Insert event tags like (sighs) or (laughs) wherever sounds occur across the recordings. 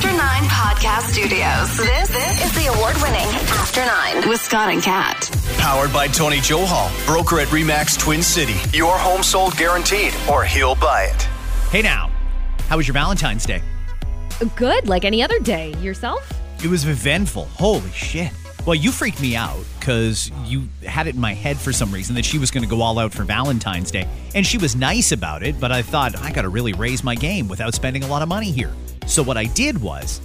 From the After Nine Podcast Studios, this, this is the award winning After Nine with Scott and Kat. Powered by Tony Johal, broker at REMAX Twin City. Your home sold guaranteed, or he'll buy it. Hey now, how was your Valentine's Day? Good, like any other day. Yourself? It was eventful. Holy shit. Well, you freaked me out because you had it in my head for some reason that she was going to go all out for Valentine's Day. And she was nice about it, but I thought, I got to really raise my game without spending a lot of money here. So what I did was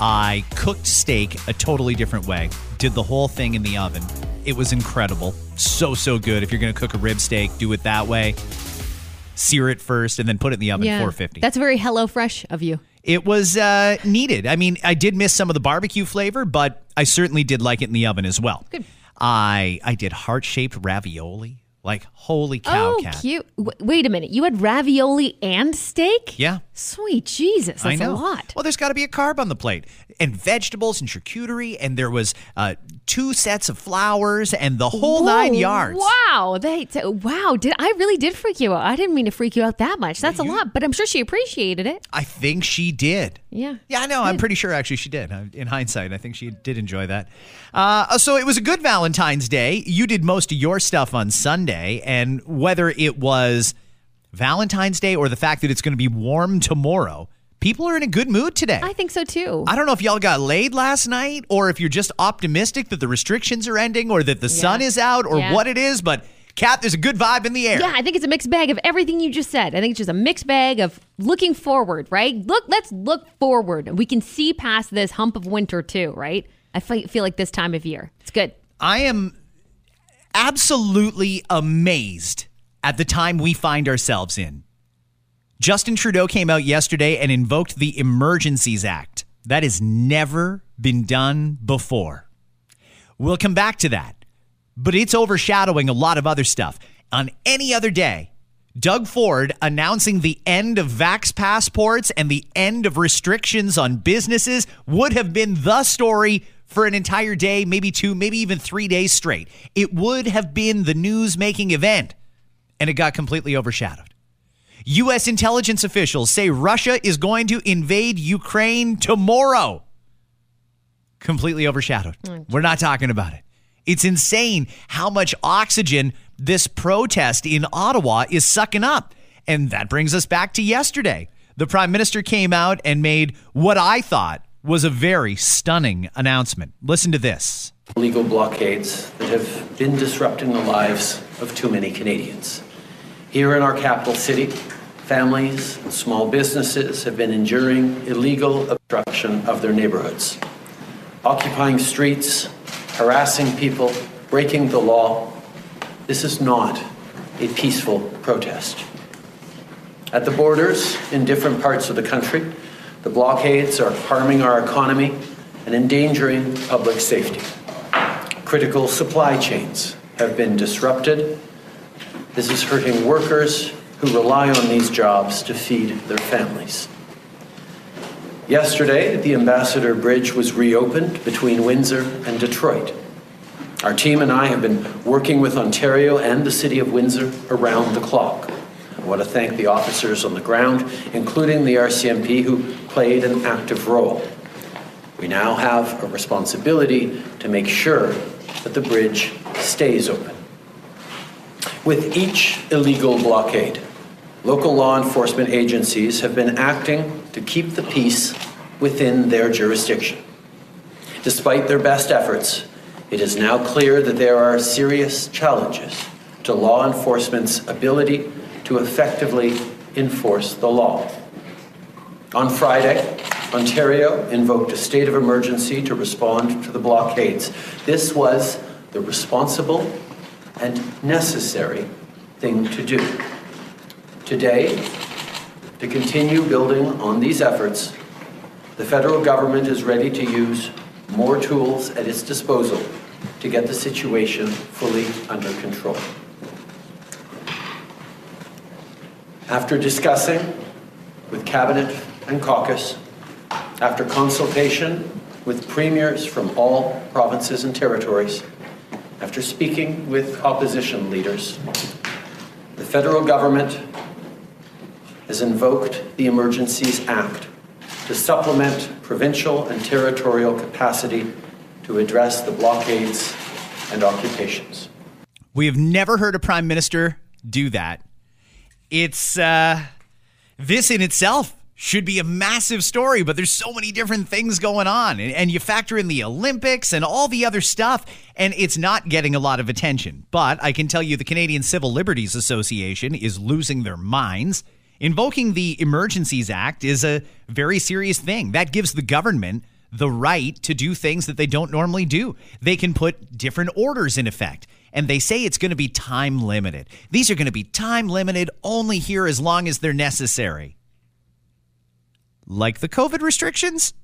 I cooked steak a totally different way, did the whole thing in the oven. It was incredible. So, so good. If you're going to cook a rib steak, do it that way. Sear it first and then put it in the oven 450. That's very Hello Fresh of you. It was uh, needed. I mean, I did miss some of the barbecue flavor, but I certainly did like it in the oven as well. Good. I I did heart shaped ravioli. Like holy cow, oh, Kat. cute. W- wait a minute. You had ravioli and steak? Yeah. Sweet Jesus. That's I know. a lot. Well, there's got to be a carb on the plate, and vegetables and charcuterie, and there was uh, two sets of flowers and the whole nine yards. Wow. They, wow. Did I really did freak you out? I didn't mean to freak you out that much. That's a lot, but I'm sure she appreciated it. I think she did. Yeah. Yeah, I know. I'm pretty sure actually she did. Uh, In hindsight, I think she did enjoy that. Uh, so it was a good Valentine's Day. You did most of your stuff on Sunday, and whether it was Valentine's Day or the fact that it's going to be warm tomorrow, people are in a good mood today. I think so too. I don't know if y'all got laid last night or if you're just optimistic that the restrictions are ending or that the sun is out or Yeah. what it is, but Kat, there's a good vibe in the air. Yeah, I think it's a mixed bag of everything you just said. I think it's just a mixed bag of looking forward, right? Look, let's look forward. We can see past this hump of winter too, right? I feel like this time of year. It's good. I am absolutely amazed at the time we find ourselves in. Justin Trudeau came out yesterday and invoked the Emergencies Act. That has never been done before. We'll come back to that, but it's overshadowing a lot of other stuff. On any other day, Doug Ford announcing the end of vax passports and the end of restrictions on businesses would have been the story for an entire day, maybe two, maybe even three days straight. It would have been the news making event, and it got completely overshadowed. U.S. intelligence officials say Russia is going to invade Ukraine tomorrow. Completely overshadowed. Oh, We're not talking about it. It's insane how much oxygen this protest in Ottawa is sucking up. And that brings us back to yesterday. The prime minister came out and made what I thought was a very stunning announcement. Listen to this. Legal blockades that have been disrupting the lives of too many Canadians. Here in our capital city, families and small businesses have been enduring illegal obstruction of their neighborhoods, occupying streets, harassing people, breaking the law. This is not a peaceful protest. At the borders in different parts of the country, the blockades are harming our economy and endangering public safety. Critical supply chains have been disrupted. This is hurting workers who rely on these jobs to feed their families. Yesterday, the Ambassador Bridge was reopened between Windsor and Detroit. Our team and I have been working with Ontario and the City of Windsor around the clock. I want to thank the officers on the ground, including the RCMP, who played an active role. We now have a responsibility to make sure that the bridge stays open. With each illegal blockade, local law enforcement agencies have been acting to keep the peace within their jurisdiction. Despite their best efforts, it is now clear that there are serious challenges to law enforcement's ability to effectively enforce the law. On Friday, Ontario invoked a state of emergency to respond to the blockades. This was the responsible and necessary thing to do. Today, To continue building on these efforts, the federal government is ready to use more tools at its disposal to get the situation fully under control. After discussing with Cabinet and caucus, after consultation with premiers from all provinces and territories, after speaking with opposition leaders, the federal government has invoked the Emergencies Act to supplement provincial and territorial capacity to address the blockades and occupations. We have never heard a prime minister do that. It's uh, this in itself should be a massive story, but there's so many different things going on. And, and, you factor in the Olympics and all the other stuff, and it's not getting a lot of attention. But I can tell you the Canadian Civil Liberties Association is losing their minds. Invoking the Emergencies Act is a very serious thing. That gives the government the right to do things that they don't normally do. They can put different orders in effect. And they say it's going to be time limited. These are going to be time limited only here as long as they're necessary like the COVID restrictions.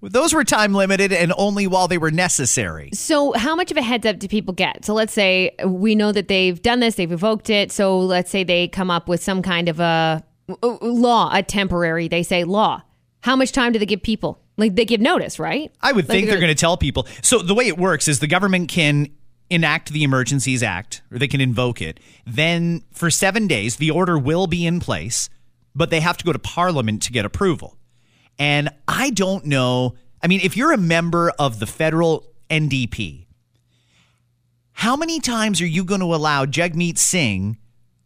Those were time limited and only while they were necessary. So, how much of a heads up do people get? So, let's say we know that they've done this, they've evoked it. So, let's say they come up with some kind of a uh, law, a temporary, they say law. How much time do they give people? Like, they give notice, right? I would like think they're going to tell people. So, the way it works is the government can enact the Emergencies Act, or they can invoke it. Then, for seven days, the order will be in place, but they have to go to Parliament to get approval. And I don't know. I mean, if you're a member of the federal NDP, how many times are you going to allow Jagmeet Singh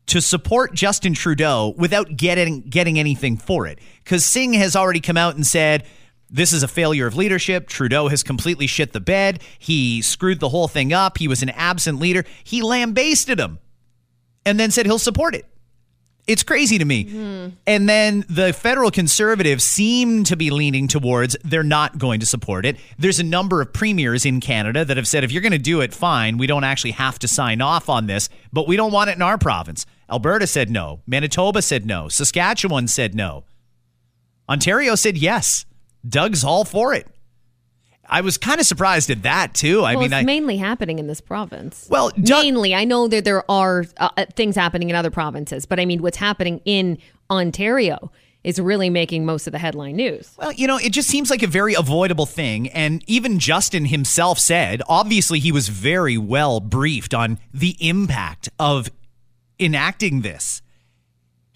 to support Justin Trudeau without getting getting anything for it? Because Singh has already come out and said this is a failure of leadership. Trudeau has completely shit the bed. He screwed the whole thing up. He was an absent leader. He lambasted him and then said he'll support it. It's crazy to me. Mm-hmm. And then the federal conservatives seem to be leaning towards they're not going to support it. There's a number of premiers in Canada that have said if you're going to do it, fine. We don't actually have to sign off on this, but we don't want it in our province. Alberta said no. Manitoba said no. Saskatchewan said no. Ontario said yes. Doug's all for it. I was kind of surprised at that too. I well, mean, it's I, mainly happening in this province. Well, mainly, I know that there are uh, uh, things happening in other provinces, but I mean, what's happening in Ontario is really making most of the headline news. Well, you know, it just seems like a very avoidable thing. And even Justin himself said, obviously, he was very well briefed on the impact of enacting this.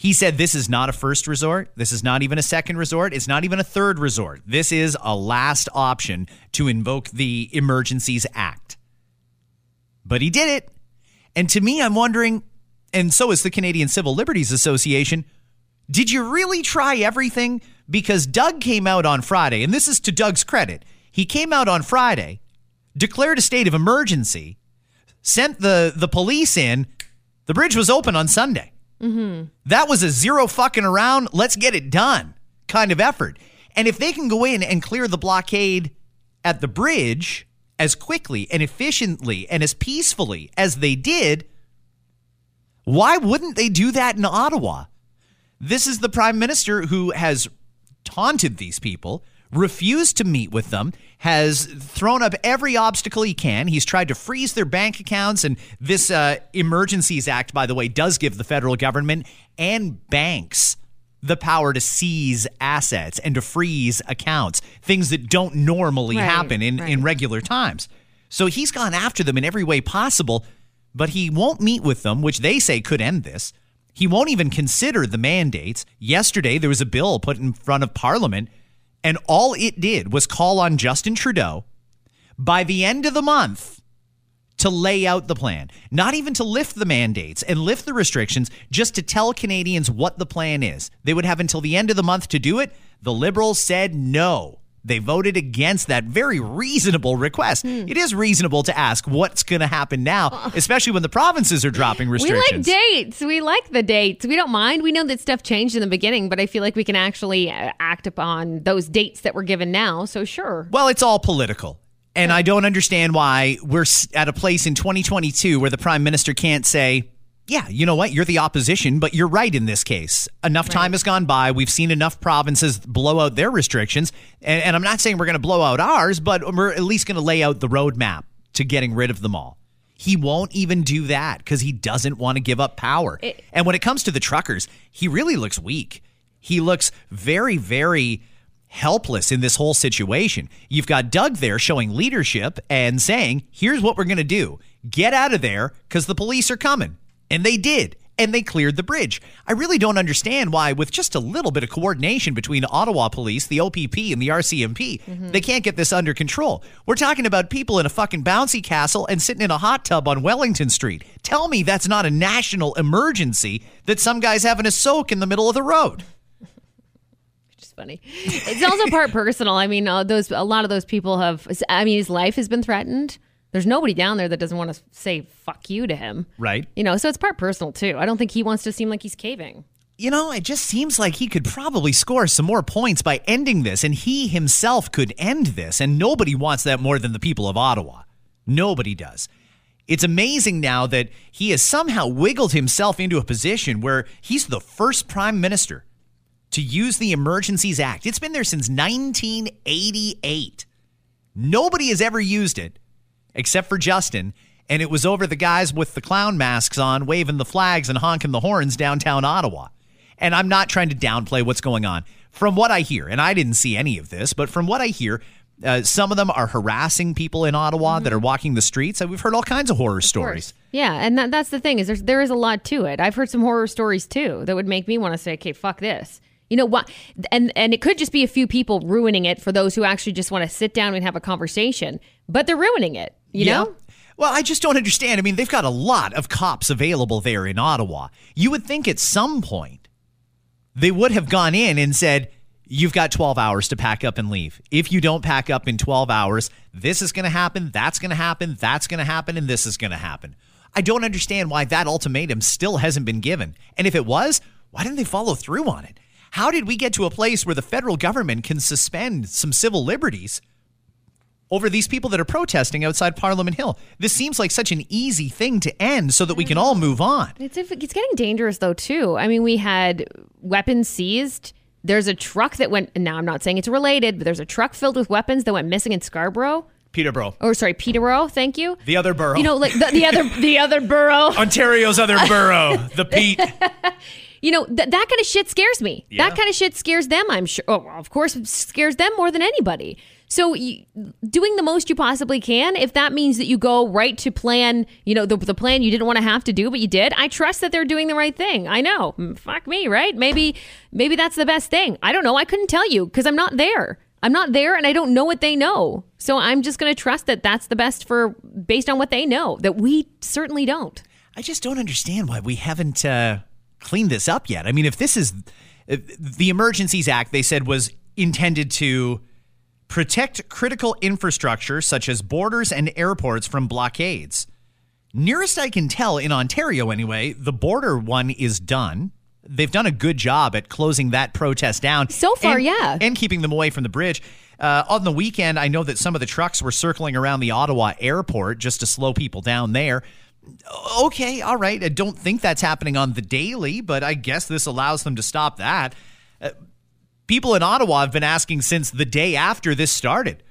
He said this is not a first resort. This is not even a second resort. It's not even a third resort. This is a last option to invoke the Emergencies Act. But he did it. And to me, I'm wondering, and so is the Canadian Civil Liberties Association, did you really try everything? Because Doug came out on Friday, and this is to Doug's credit. He came out on Friday, declared a state of emergency, sent the, the police in. The bridge was open on Sunday. Mm-hmm. That was a zero fucking around, let's get it done kind of effort. And if they can go in and clear the blockade at the bridge as quickly and efficiently and as peacefully as they did, why wouldn't they do that in Ottawa? This is the prime minister who has taunted these people refused to meet with them, has thrown up every obstacle he can. He's tried to freeze their bank accounts. And this uh, Emergencies Act, by the way, does give the federal government and banks the power to seize assets and to freeze accounts, things that don't normally right, happen in, right. in regular times. So he's gone after them in every way possible, but he won't meet with them, which they say could end this. He won't even consider the mandates. Yesterday, there was a bill put in front of Parliament and all it did was call on Justin Trudeau by the end of the month to lay out the plan, not even to lift the mandates and lift the restrictions, just to tell Canadians what the plan is. They would have until the end of the month to do it. The Liberals said no. They voted against that very reasonable request. Hmm. It is reasonable to ask what's going to happen now, especially when the provinces are dropping restrictions. We like dates. We like the dates. We don't mind. We know that stuff changed in the beginning, but I feel like we can actually uh, act upon those dates that we're given now. So, sure. Well, it's all political. And I don't understand why we're at a place in 2022 where the prime minister can't say, yeah, you know what? You're the opposition, but you're right in this case. Enough time has gone by. We've seen enough provinces blow out their restrictions. And, and I'm not saying we're going to blow out ours, but we're at least going to lay out the roadmap to getting rid of them all. He won't even do that because he doesn't want to give up power. It- and when it comes to the truckers, he really looks weak. He looks very, very helpless in this whole situation. You've got Doug there showing leadership and saying, here's what we're going to do get out of there because the police are coming. And they did. And they cleared the bridge. I really don't understand why, with just a little bit of coordination between Ottawa Police, the OPP, and the RCMP, they can't get this under control. We're talking about people in a fucking bouncy castle and sitting in a hot tub on Wellington Street. Tell me that's not a national emergency that some guy's having a soak in the middle of the road. (laughs) It's funny. It's also part (laughs) personal. I mean, uh, those a lot of those people have. I mean, his life has been threatened. There's nobody down there that doesn't want to say "fuck you" to him, Right. You know, so it's part personal too. I don't think he wants to seem like he's caving. You know, it just seems like he could probably score some more points by ending this, and he himself could end this, and nobody wants that more than the people of Ottawa. Nobody does. It's amazing now that he has somehow wiggled himself into a position where he's the first prime minister to use the Emergencies Act. It's been there since 1988. Nobody has ever used it except for Justin, and it was over the guys with the clown masks on, waving the flags and honking the horns downtown Ottawa. And I'm not trying to downplay what's going on. From what I hear, and I didn't see any of this, but from what I hear, uh, some of them are harassing people in Ottawa that are walking the streets. We've heard all kinds of horror stories. Yeah, and that, that's the thing is there's there is a lot to it. I've heard some horror stories too that would make me want to say, "Okay, fuck this." You know what? And and it could just be a few people ruining it for those who actually just want to sit down and have a conversation, but they're ruining it. You Yeah. know? Well, I just don't understand. I mean, they've got a lot of cops available there in Ottawa. You would think at some point they would have gone in and said, You've got 12 hours to pack up and leave. If you don't pack up in 12 hours, this is going to happen, that's going to happen, that's going to happen, and this is going to happen. I don't understand why that ultimatum still hasn't been given. And if it was, why didn't they follow through on it? How did we get to a place where the federal government can suspend some civil liberties over these people that are protesting outside Parliament Hill. This seems like such an easy thing to end so that we can all move on. It's it's getting dangerous though too. I mean, we had weapons seized. There's a truck that went. and Now I'm not saying it's related, but there's a truck filled with weapons that went missing in Scarborough. Peterborough. Or sorry, Peterborough. Thank you. The other borough. You know, like the, the other (laughs) the other borough. Ontario's other borough, the (laughs) Pete. You know, th- that kind of shit scares me. Yeah. That kind of shit scares them, I'm sure. Oh, of course, it scares them more than anybody. So, you, doing the most you possibly can, if that means that you go right to plan, you know, the, the plan you didn't want to have to do, but you did, I trust that they're doing the right thing. I know. Mm, Fuck me, right? Maybe, maybe that's the best thing. I don't know. I couldn't tell you because I'm not there. I'm not there and I don't know what they know. So I'm just going to trust that that's the best for based on what they know that we certainly don't. I just don't understand why we haven't uh, cleaned this up yet. I mean, if this is if the Emergencies Act, they said was intended to protect critical infrastructure such as borders and airports from blockades. Nearest I can tell in Ontario, anyway, the border one is done. They've done a good job at closing that protest down. So far, and- yeah. And keeping them away from the bridge. Uh, on the weekend, I know that some of the trucks were circling around the Ottawa airport just to slow people down there. Okay, all right. I don't think that's happening on the daily, but I guess this allows them to stop that. People in Ottawa have been asking since the day after this started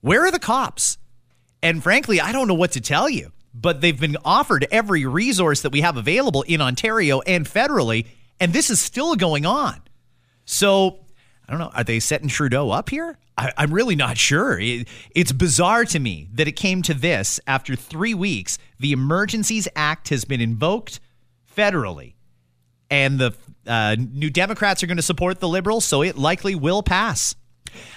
where are the cops? And frankly, I don't know what to tell you, but they've been offered every resource that we have available in Ontario and federally, and this is still going on. So, I don't know. Are they setting Trudeau up here? I, I'm really not sure. It, it's bizarre to me that it came to this after three weeks. The Emergencies Act has been invoked federally, and the uh, New Democrats are going to support the Liberals, so it likely will pass.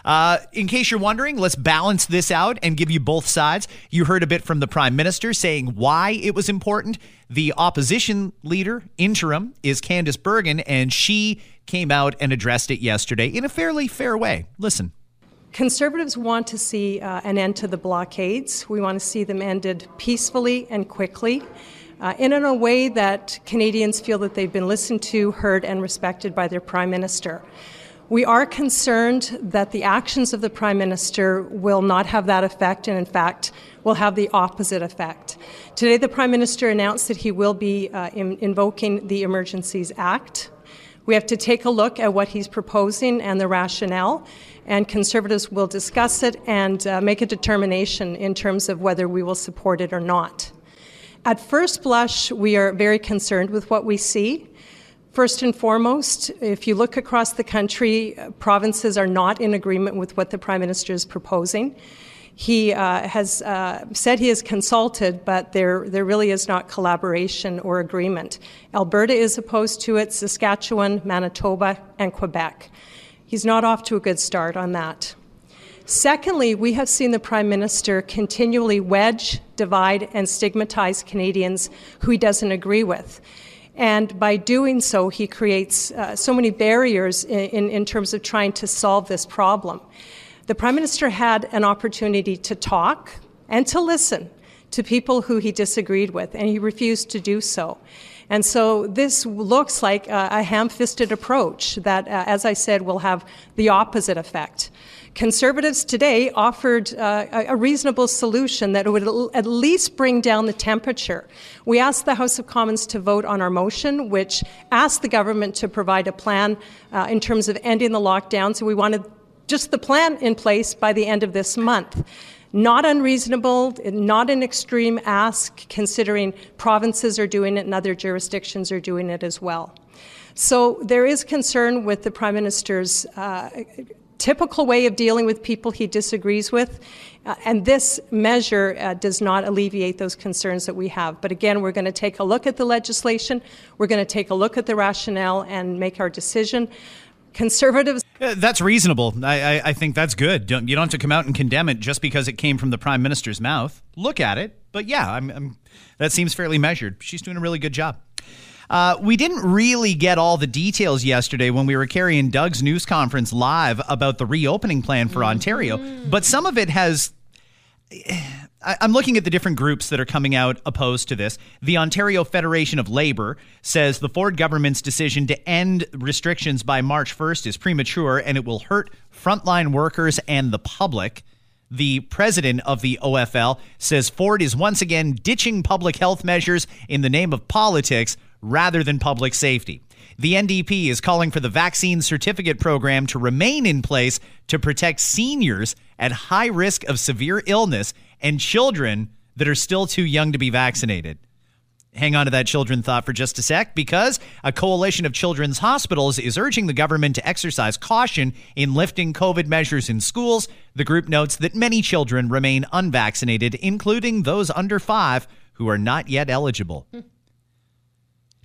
Uh, in case you're wondering, let's balance this out and give you both sides. You heard a bit from the prime minister saying why it was important. The opposition leader, interim, is Candice Bergen, and she came out and addressed it yesterday in a fairly fair way. Listen. Conservatives want to see uh, an end to the blockades. We want to see them ended peacefully and quickly, uh, and in a way that Canadians feel that they've been listened to, heard, and respected by their Prime Minister. We are concerned that the actions of the Prime Minister will not have that effect and, in fact, will have the opposite effect. Today, the Prime Minister announced that he will be uh, in- invoking the Emergencies Act. We have to take a look at what he's proposing and the rationale, and Conservatives will discuss it and uh, make a determination in terms of whether we will support it or not. At first blush, we are very concerned with what we see. First and foremost, if you look across the country, provinces are not in agreement with what the Prime Minister is proposing. He uh, has uh, said he has consulted, but there, there really is not collaboration or agreement. Alberta is opposed to it, Saskatchewan, Manitoba, and Quebec. He's not off to a good start on that. Secondly, we have seen the Prime Minister continually wedge, divide, and stigmatize Canadians who he doesn't agree with. And by doing so, he creates uh, so many barriers in, in, in terms of trying to solve this problem. The Prime Minister had an opportunity to talk and to listen to people who he disagreed with, and he refused to do so. And so this looks like a, a ham fisted approach that, uh, as I said, will have the opposite effect. Conservatives today offered uh, a reasonable solution that would at least bring down the temperature. We asked the House of Commons to vote on our motion, which asked the government to provide a plan uh, in terms of ending the lockdown. So we wanted just the plan in place by the end of this month. Not unreasonable, not an extreme ask, considering provinces are doing it and other jurisdictions are doing it as well. So there is concern with the Prime Minister's uh, typical way of dealing with people he disagrees with. Uh, and this measure uh, does not alleviate those concerns that we have. But again, we're going to take a look at the legislation, we're going to take a look at the rationale and make our decision. Conservatives. Uh, that's reasonable. I, I, I, think that's good. Don't, you don't have to come out and condemn it just because it came from the prime minister's mouth. Look at it. But yeah, I'm, I'm, that seems fairly measured. She's doing a really good job. Uh, we didn't really get all the details yesterday when we were carrying Doug's news conference live about the reopening plan for. Ontario, but some of it has. I'm looking at the different groups that are coming out opposed to this. The Ontario Federation of Labor says the Ford government's decision to end restrictions by March 1st is premature and it will hurt frontline workers and the public. The president of the OFL says Ford is once again ditching public health measures in the name of politics rather than public safety. The NDP is calling for the vaccine certificate program to remain in place to protect seniors at high risk of severe illness and children that are still too young to be vaccinated. Hang on to that children thought for just a sec because a coalition of children's hospitals is urging the government to exercise caution in lifting COVID measures in schools. The group notes that many children remain unvaccinated, including those under five who are not yet eligible. (laughs)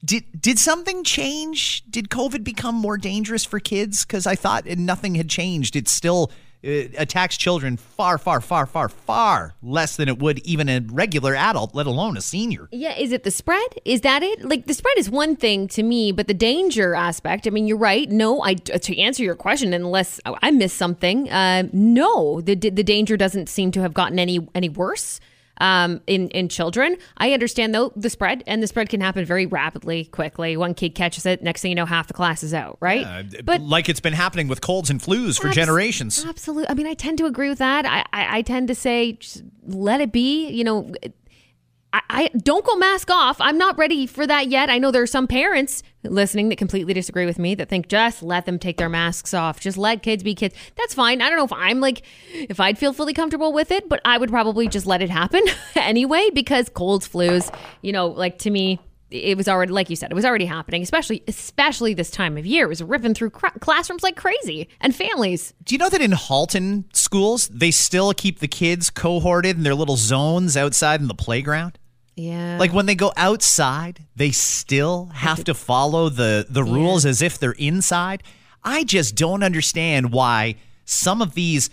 Did did something change? Did COVID become more dangerous for kids? Because I thought nothing had changed. It still uh, attacks children far, far, far, far, far less than it would even a regular adult, let alone a senior. Yeah, is it the spread? Is that it? Like the spread is one thing to me, but the danger aspect. I mean, you're right. No, I to answer your question, unless I missed something. Uh, no, the the danger doesn't seem to have gotten any any worse um, in in children. I understand though the spread, and the spread can happen very rapidly, quickly. One kid catches it, next thing you know, half the class is out, right? Yeah, but like it's been happening with colds and flus for abs- generations. Absolutely. I mean, I tend to agree with that. I I, I tend to say let it be. You know I, I, don't go mask off. I'm not ready for that yet. I know there are some parents listening that completely disagree with me that think just let them take their masks off. Just let kids be kids. That's fine. I don't know if I'm like if I'd feel fully comfortable with it, but I would probably just let it happen (laughs) anyway because colds, flus, you know, like to me it was already like you said it was already happening especially especially this time of year it was ripping through cr- classrooms like crazy and families do you know that in halton schools they still keep the kids cohorted in their little zones outside in the playground yeah. Like when they go outside, they still have to follow the the rules yeah. as if they're inside. I just don't understand why some of these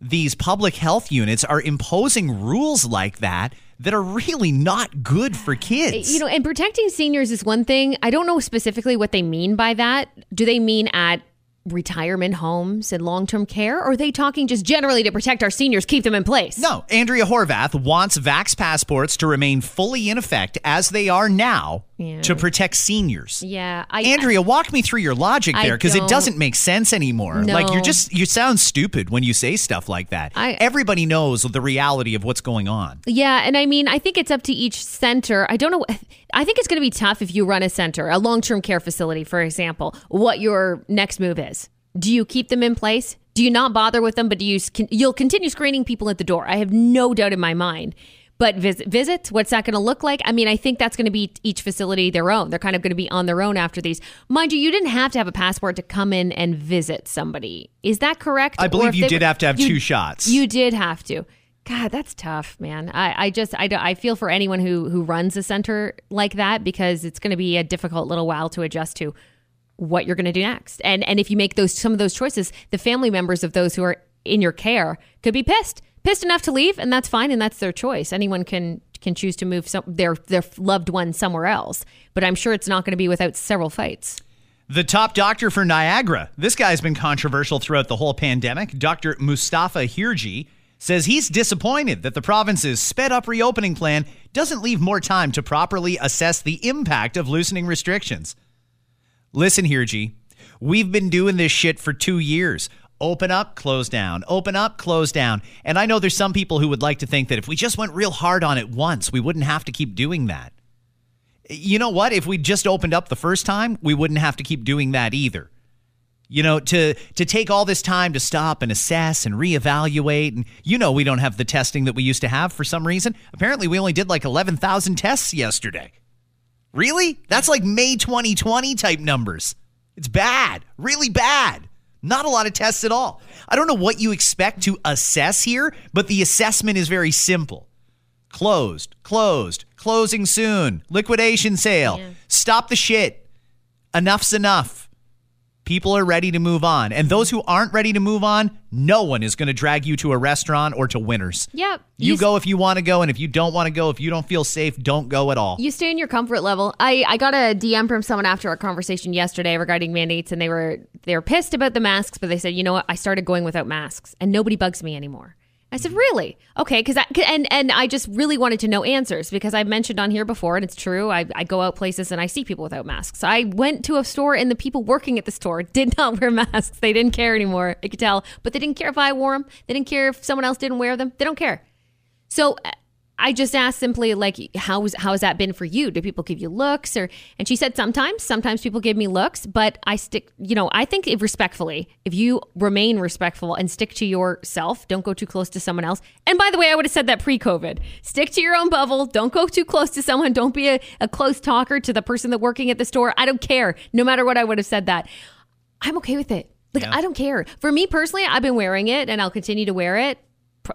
these public health units are imposing rules like that that are really not good for kids. You know, and protecting seniors is one thing. I don't know specifically what they mean by that. Do they mean at retirement homes and long term care? Or are they talking just generally to protect our seniors, keep them in place? No. Andrea Horwath wants Vax passports to remain fully in effect as they are now Yeah. to protect seniors. Yeah, I, Andrea, walk me through your logic I there because it don't- doesn't make sense anymore. Like you're just you sound stupid when you say stuff like that. I- Everybody knows the reality of what's going on. Yeah, and I mean, I think it's up to each center. I don't know. I think it's going to be tough if you run a center, a long term care facility, for example, what your next move is. Do you keep them in place? Do you not bother with them, but do you you'll continue screening people at the door? I have no doubt in my mind. But visit, visits, what's that going to look like? I mean, I think that's going to be each facility their own. They're kind of going to be on their own after these. Mind you, you didn't have to have a passport to come in and visit somebody. Is that correct? I believe you they did have to have you- two shots. You did have to. God, that's tough, man. I, I just I, I feel for anyone who who runs a center like that because it's going to be a difficult little while to adjust to what you're going to do next. And and if you make those some of those choices, the family members of those who are in your care could be pissed, pissed enough to leave, and that's fine, and that's their choice. Anyone can can choose to move some, their their loved one somewhere else, but I'm sure it's not going to be without several fights. The top doctor for Niagara. This guy's been controversial throughout the whole pandemic. Dr. Mustafa Hirji says he's disappointed that the province's sped up reopening plan doesn't leave more time to properly assess the impact of loosening restrictions. Listen, Hirji, we've been doing this shit for two years. Open up, close down. Open up, close down. And I know there's some people who would like to think that if we just went real hard on it once, we wouldn't have to keep doing that. You know what? If we just opened up the first time, we wouldn't have to keep doing that either. You know, to to take all this time to stop and assess and reevaluate, and you know we don't have the testing that we used to have for some reason. Apparently, we only did like eleven thousand tests yesterday. Really? That's like May 2020 type numbers. It's bad, really bad. Not a lot of tests at all. I don't know what you expect to assess here, but the assessment is very simple. Closed, closed, closing soon, liquidation sale. Stop the shit. Enough's enough. People are ready to move on. And those who aren't ready to move on, no one is going to drag you to a restaurant or to Winners. Yep. You s- go if you want to go, and if you don't want to go, if you don't feel safe, don't go at all. You stay in your comfort level. I, I got a DM from someone after our conversation yesterday regarding mandates, and they were they were pissed about the masks, but they said, you know what, I started going without masks, and nobody bugs me anymore. I said, really? Okay, because I and and I just really wanted to know answers because I've mentioned on here before, and it's true. I, I go out places and I see people without masks. I went to a store, and the people working at the store did (laughs) not wear masks. They didn't care anymore. I could tell, but they didn't care if I wore them. They didn't care if someone else didn't wear them. They don't care. So I just asked simply, like, how's how has that been for you? Do people give you looks, or? And she said sometimes, sometimes people give me looks, but I stick. You know, I think if respectfully, if you remain respectful and stick to yourself, don't go too close to someone else. And by the way, I would have said that pre-COVID. Stick to your own bubble. Don't go too close to someone. Don't be a, a close talker to the person that working at the store. I don't care. No matter what, I would have said that. I'm okay with it. Like I don't care. For me personally, I've been wearing it and I'll continue to wear it,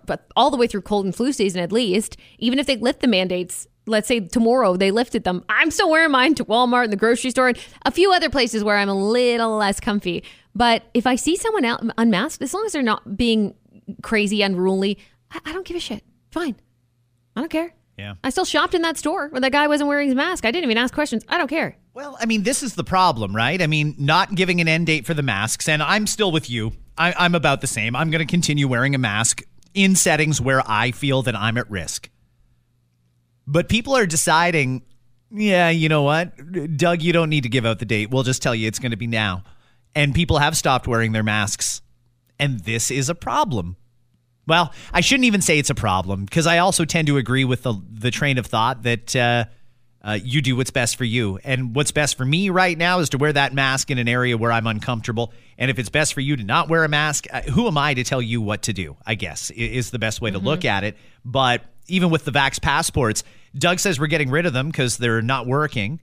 but all the way through cold and flu season at least. Even if they lift the mandates, let's say tomorrow they lifted them, I'm still wearing mine to Walmart and the grocery store and a few other places where I'm a little less comfy. But if I see someone out unmasked, as long as they're not being crazy, unruly, I, I don't give a shit. Fine. I don't care. Yeah. I still shopped in that store where that guy wasn't wearing his mask. I didn't even ask questions. I don't care. Well, I mean, this is the problem, right? I mean, not giving an end date for the masks, and I'm still with you. I, I'm about the same. I'm going to continue wearing a mask in settings where I feel that I'm at risk. But people are deciding, yeah, you know what? Doug, you don't need to give out the date. We'll just tell you it's going to be now. And people have stopped wearing their masks. And this is a problem. Well, I shouldn't even say it's a problem because I also tend to agree with the the train of thought that uh, uh, you do what's best for you, and what's best for me right now is to wear that mask in an area where I'm uncomfortable. And if it's best for you to not wear a mask, uh, who am I to tell you what to do? I guess is the best way to look at it. But even with the vax passports, Doug says we're getting rid of them because they're not working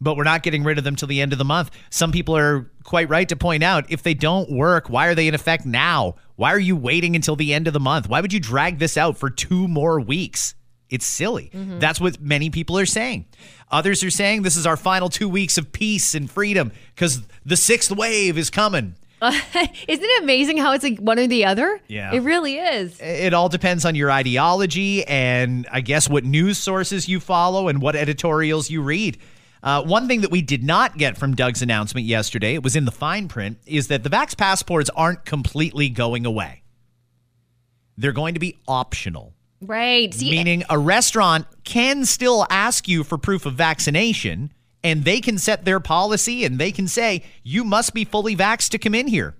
but we're not getting rid of them till the end of the month. Some people are quite right to point out if they don't work, why are they in effect now? Why are you waiting until the end of the month? Why would you drag this out for two more weeks? It's silly. That's what many people are saying. Others are saying this is our final two weeks of peace and freedom because the sixth wave is coming. (laughs) Isn't it amazing how it's like one or the other? Yeah. It really is. It all depends on your ideology and I guess what news sources you follow and what editorials you read. Uh, one thing that we did not get from Doug's announcement yesterday, it was in the fine print, is that the Vax passports aren't completely going away. They're going to be optional. Right. See, Meaning a restaurant can still ask you for proof of vaccination and they can set their policy and they can say, you must be fully vaxxed to come in here.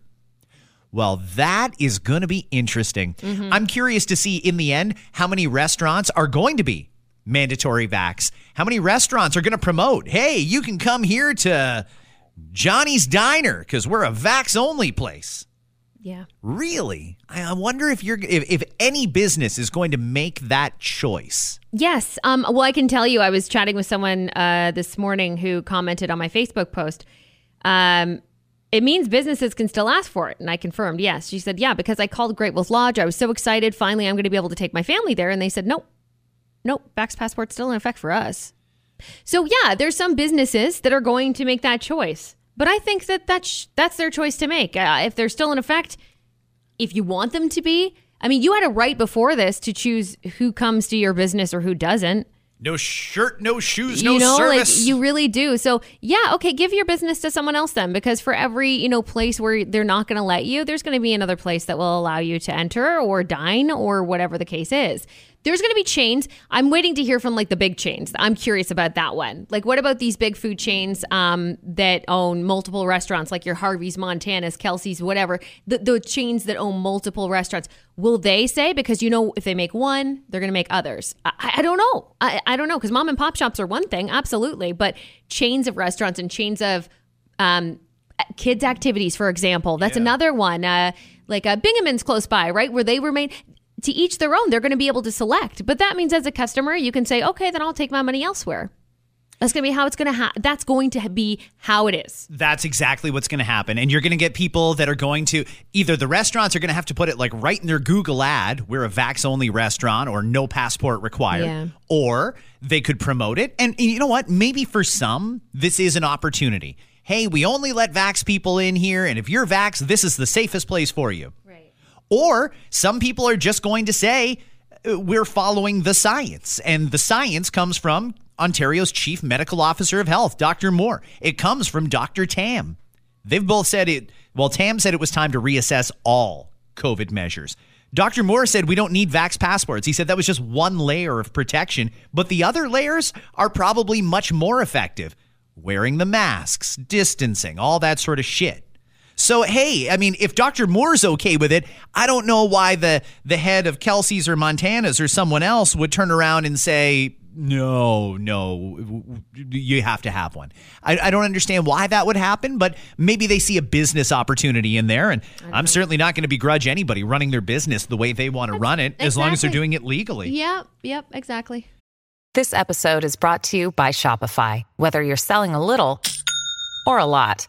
Well, that is going to be interesting. Mm-hmm. I'm curious to see in the end how many restaurants are going to be mandatory vax. How many restaurants are going to promote, hey, you can come here to Johnny's Diner because we're a vax only place. Yeah. Really? I wonder if you're if, if any business is going to make that choice. Yes. Um, well, I can tell you, I was chatting with someone uh, this morning who commented on my Facebook post. Um, it means businesses can still ask for it. And I confirmed, yes. She said, yeah, because I called Great Wolf Lodge. I was so excited. Finally, I'm going to be able to take my family there. And they said, nope, nope, Vax Passport's still in effect for us. So, yeah, there's some businesses that are going to make that choice. But I think that that's, that's their choice to make. Uh, if they're still in effect, if you want them to be. I mean, you had a right before this to choose who comes to your business or who doesn't. No shirt, no shoes, no you know, service. like you really do. So yeah, okay, give your business to someone else then, because for every you know place where they're not going to let you, there's going to be another place that will allow you to enter or dine or whatever the case is. There's going to be chains. I'm waiting to hear from like the big chains. I'm curious about that one. Like, what about these big food chains um, that own multiple restaurants, like your Harvey's, Montana's, Kelsey's, whatever? The, the chains that own multiple restaurants. Will they say because you know if they make one, they're going to make others? I, I don't know. I, I don't know because mom and pop shops are one thing, absolutely, but chains of restaurants and chains of um, kids activities, for example, that's another one. Uh, like uh, Bingemans close by, right, where they were made to each their own. They're going to be able to select, but that means as a customer, you can say, okay, then I'll take my money elsewhere. That's going to be how it's going to. Ha- that's going to be how it is. That's exactly what's going to happen. And you're going to get people that are going to either the restaurants are going to have to put it like right in their Google ad, we're a vax only restaurant or no passport required, Yeah. or they could promote it. And, and you know what? Maybe for some, this is an opportunity. Hey, we only let vax people in here. And if you're vax, this is the safest place for you. Or some people are just going to say, uh, we're following the science. And the science comes from Ontario's chief medical officer of health, Dr. Moore. It comes from Dr. Tam. They've both said it. Well, Tam said it was time to reassess all COVID measures. Dr. Moore said we don't need vax passports. He said that was just one layer of protection, but the other layers are probably much more effective. Wearing the masks, distancing, all that sort of shit. So hey, I mean, if Dr. Moore's okay with it, I don't know why the the head of Kelsey's or Montana's or someone else would turn around and say, no, no, you have to have one. I, I don't understand why that would happen, but maybe they see a business opportunity in there, and I'm certainly not going to begrudge anybody running their business the way they want to run it, as long as they're doing it legally. Yep. Yep. Exactly. This episode is brought to you by Shopify. Whether you're selling a little or a lot,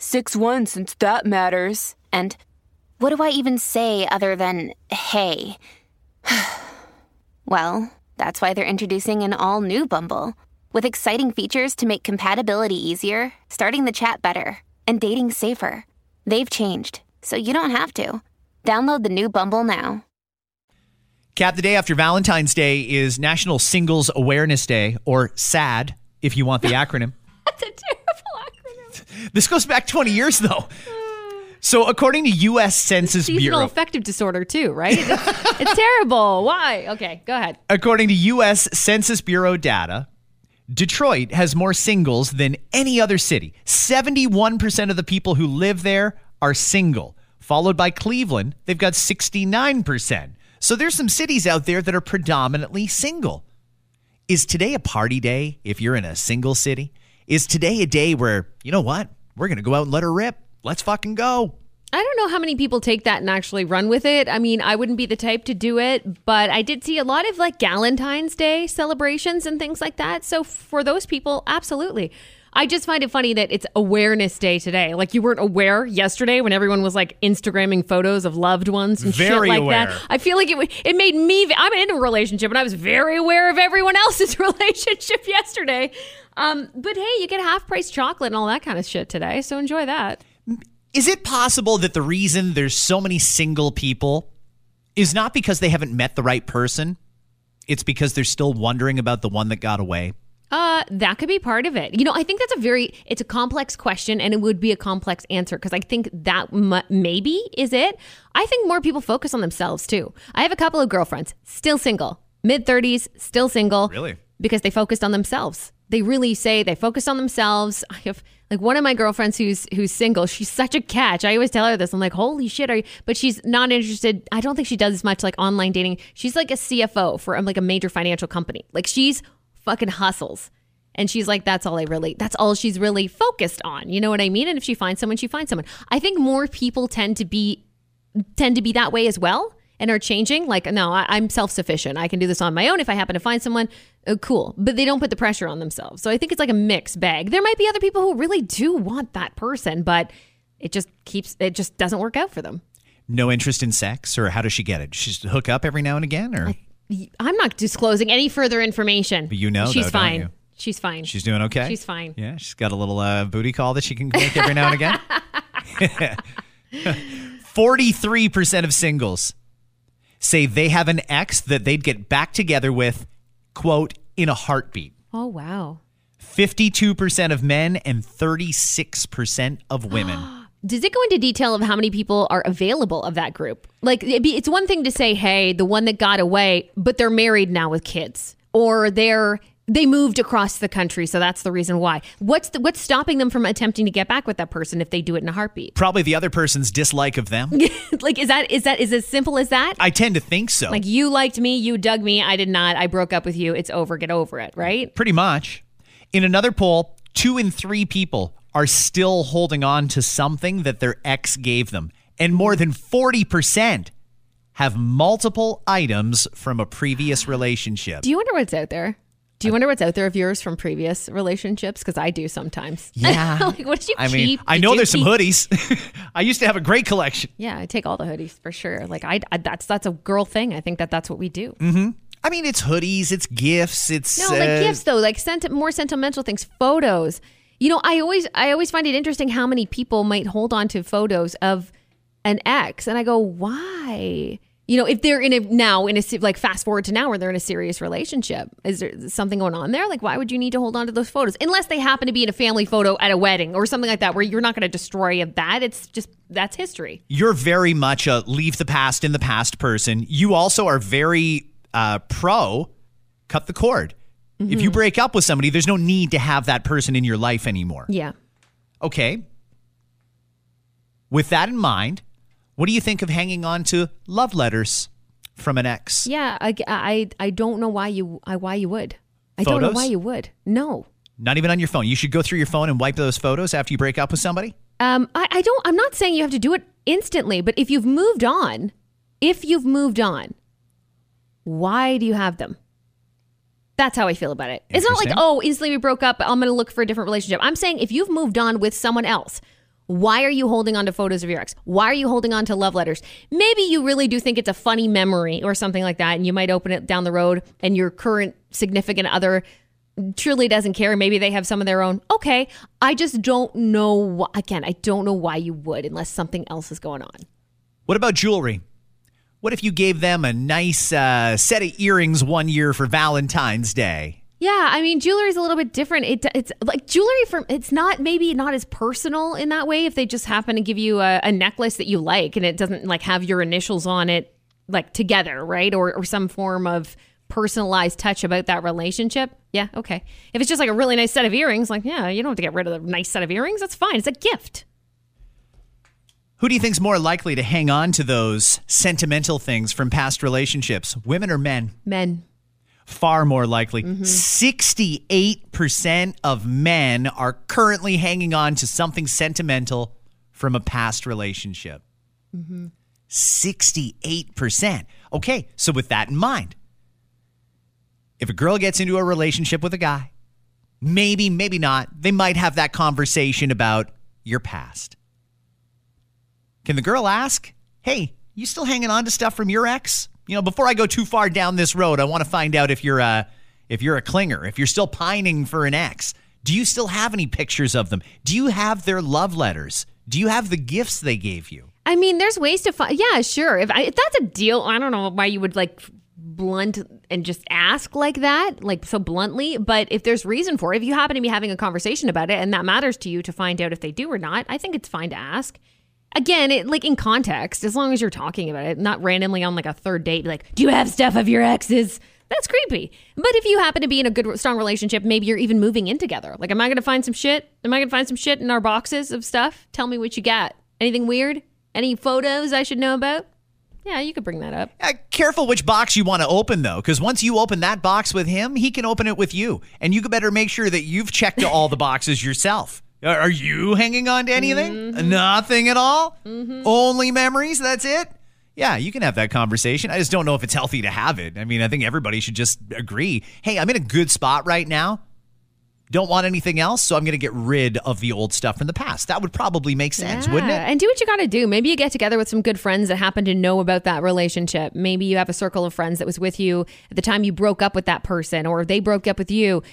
6 1 since that matters. And what do I even say other than hey? (sighs) well, that's why they're introducing an all new Bumble with exciting features to make compatibility easier, starting the chat better, and dating safer. They've changed, so you don't have to. Download the new Bumble now. Cap, the day after Valentine's Day is National Singles Awareness Day, or SAD, if you want the (laughs) acronym. That's a terrible acronym. This goes back 20 years, though. So, according to U.S. Census Seasonal Bureau, affective disorder too, right? It's, it's terrible. Why? Okay, go ahead. according to U.S. Census Bureau data, Detroit has more singles than any other city. 71% of the people who live there are single, followed by Cleveland. They've got 69%. So, there's some cities out there that are predominantly single. Is today a party day if you're in a single city? Is today a day where, you know what? We're going to go out and let her rip. Let's fucking go. I don't know how many people take that and actually run with it. I mean, I wouldn't be the type to do it, but I did see a lot of like Galentine's Day celebrations and things like that. So for those people, absolutely. I just find it funny that it's awareness day today. Like you weren't aware yesterday when everyone was like Instagramming photos of loved ones and Very shit like aware. that. I feel like it it made me. I'm in a relationship and I was very aware of everyone else's (laughs) relationship yesterday. Um, but hey, you get half price chocolate and all that kind of shit today, so enjoy that. Is it possible that the reason there's so many single people is not because they haven't met the right person? It's because they're still wondering about the one that got away. Uh, that could be part of it. You know, I think that's a very it's a complex question, and it would be a complex answer because I think that m- maybe is it. I think more people focus on themselves too. I have a couple of girlfriends still single, mid thirties, still single. Really? Because they focused on themselves. They really say they focused on themselves. (laughs) I have like one of my girlfriends who's who's single. She's such a catch. I always tell her this. I'm like, holy shit, are you? But she's not interested. I don't think she does as much like online dating. She's like a CFO for um, like a major financial company. Like she's fucking hustles. And she's like, that's all I really, that's all she's really focused on. You know what I mean? And if she finds someone, she finds someone. I think more people tend to be, tend to be that way as well and are changing. Like, no, I, I'm self sufficient. I can do this on my own. If I happen to find someone, uh, cool. But they don't put the pressure on themselves. So I think it's like a mixed bag. There might be other people who really do want that person, but it just keeps, it just doesn't work out for them. No interest in sex, or how does she get it? She's hook up every now and again, or I'm not disclosing any further information. But you know, she's though, fine. She's fine. she's doing okay. She's fine. Yeah, she's got a little uh, booty call that she can make every now and again. (laughs) (laughs) Forty-three percent of singles say they have an ex that they'd get back together with, quote, in a heartbeat. Oh wow. 52% of men and 36% of women. (gasps) Does it go into detail of how many people are available of that group? Like, it'd be, it's one thing to say, "Hey, the one that got away, but they're married now with kids, or they're they moved across the country, so that's the reason why." What's the, what's stopping them from attempting to get back with that person if they do it in a heartbeat? Probably the other person's dislike of them. (laughs) like, is that is that is as simple as that? I tend to think so. like, you liked me, you dug me, I did not. I broke up with you. It's over. Get over it, right? Pretty much. In another poll, two in three people are still holding on to something that their ex gave them. And more than 40% have multiple items from a previous relationship. Do you wonder what's out there? Do you wonder what's out there of yours from previous relationships? Because I do sometimes. (laughs) Yeah. like, what did you I mean, keep? I Did know there's some hoodies. (laughs) I used to have a great collection. Yeah, I take all the hoodies for sure. Like I, I that's that's a girl thing. I think that that's what we do. Mm-hmm. I mean, it's hoodies, it's gifts, it's No, like uh, gifts though, like sent more sentimental things, photos. You know, I always I always find it interesting how many people might hold on to photos of an ex, and I go, why? You know, if they're in a now in a like fast forward to now where they're in a serious relationship, is there something going on there? Like, why would you need to hold on to those photos unless they happen to be in a family photo at a wedding or something like that, where you're not going to destroy that? It's just that's history. you're very much a leave the past in the past person. You also are very uh, pro cut the cord. If Mm-hmm. you break up with somebody, there's no need to have that person in your life anymore. Yeah. Okay. With that in mind, what do you think of hanging on to love letters from an ex? Yeah, I, I, I don't know why you I, why you would. I don't know why you would. No. Not even on your phone. You should go through your phone and wipe those photos after you break up with somebody. Um, I, I don't. I'm not saying you have to do it instantly, but if you've moved on, if you've moved on, why do you have them? That's how I feel about it. It's not like, oh, instantly we broke up. I'm going to look for a different relationship. I'm saying if you've moved on with someone else, why are you holding on to photos of your ex? Why are you holding on to love letters? Maybe you really do think it's a funny memory or something like that, and you might open it down the road, and your current significant other truly doesn't care. Maybe they have some of their own. Okay, I just don't know. Wh- again, I don't know why you would unless something else is going on. What about jewelry? What if you gave them a nice uh, set of earrings one year for Valentine's Day? Yeah, I mean, jewelry is a little bit different. It, it's like jewelry from. It's not maybe not as personal in that way. If they just happen to give you a, a necklace that you like and it doesn't like have your initials on it, like together, right, or or some form of personalized touch about that relationship. Yeah, okay. If it's just like a really nice set of earrings, like yeah, you don't have to get rid of the nice set of earrings. That's fine. It's a gift. Who do you think's more likely to hang on to those sentimental things from past relationships, women or men? Men. Far more likely. Mm-hmm. 68% of men are currently hanging on to something sentimental from a past relationship. Mm-hmm. 68%. Okay, so with that in mind, if a girl gets into a relationship with a guy Maybe, maybe not. They might have that conversation about your past. Can the girl ask, hey, you still hanging on to stuff from your ex? You know, before I go too far down this road, I want to find out if you're a if you're a clinger, if you're still pining for an ex. Do you still have any pictures of them? Do you have their love letters? Do you have the gifts they gave you? I mean, there's ways to find. Yeah, sure. If, I, if that's a deal, I don't know why you would like blunt and just ask like that, like so bluntly. But if there's reason for it, if you happen to be having a conversation about it and that matters to you to find out if they do or not, I think it's fine to ask. Again, it like in context, as long as you're talking about it, not randomly on like a third date, like, do you have stuff of your exes? That's creepy. But if you happen to be in a good, strong relationship, maybe you're even moving in together. Like, am I going to find some shit? Am I going to find some shit in our boxes of stuff? Tell me what you got. Anything weird? Any photos I should know about? Yeah, you could bring that up. Uh, careful which box you want to open, though, because once you open that box with him, he can open it with you. And you better make sure that you've checked all the boxes yourself. Are you hanging on to anything? Mm-hmm. Nothing at all? Mm-hmm. Only memories? That's it? Yeah, you can have that conversation. I just don't know if it's healthy to have it. I mean, I think everybody should just agree hey, I'm in a good spot right now. Don't want anything else, so I'm going to get rid of the old stuff from the past. That would probably make sense, yeah. wouldn't it? And do what you got to do. Maybe you get together with some good friends that happen to know about that relationship. Maybe you have a circle of friends that was with you at the time you broke up with that person or they broke up with you.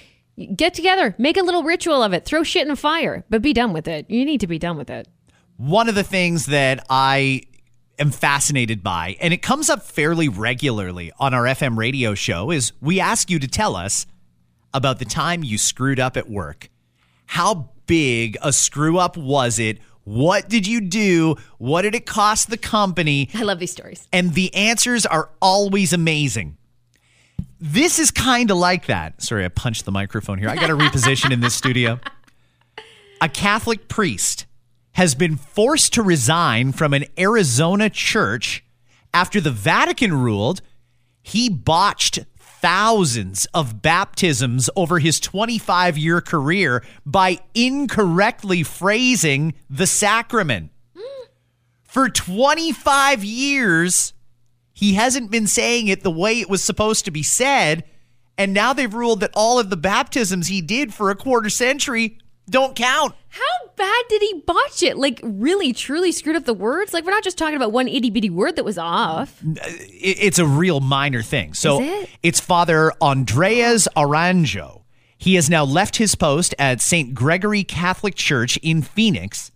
Get together, make a little ritual of it, throw shit in a fire, but be done with it. You need to be done with it. One of the things that I am fascinated by, and it comes up fairly regularly on our FM radio show, is we ask you to tell us about the time you screwed up at work. How big a screw up was it? What did you do? What did it cost the company? I love these stories. And the answers are always amazing. This is kind of like that. Sorry, I punched the microphone here. I got to reposition in this studio. A Catholic priest has been forced to resign from an Arizona church after the Vatican ruled he botched thousands of baptisms over his 25 year career by incorrectly phrasing the sacrament. For 25 years, he hasn't been saying it the way it was supposed to be said. And now they've ruled that all of the baptisms he did for a quarter century don't count. How bad did he botch it? Like, really, truly screwed up the words? Like, we're not just talking about one itty bitty word that was off. Uh, it's a real minor thing. So it? it's Father Andres Arango. He has now left his post at St. Gregory Catholic Church in Phoenix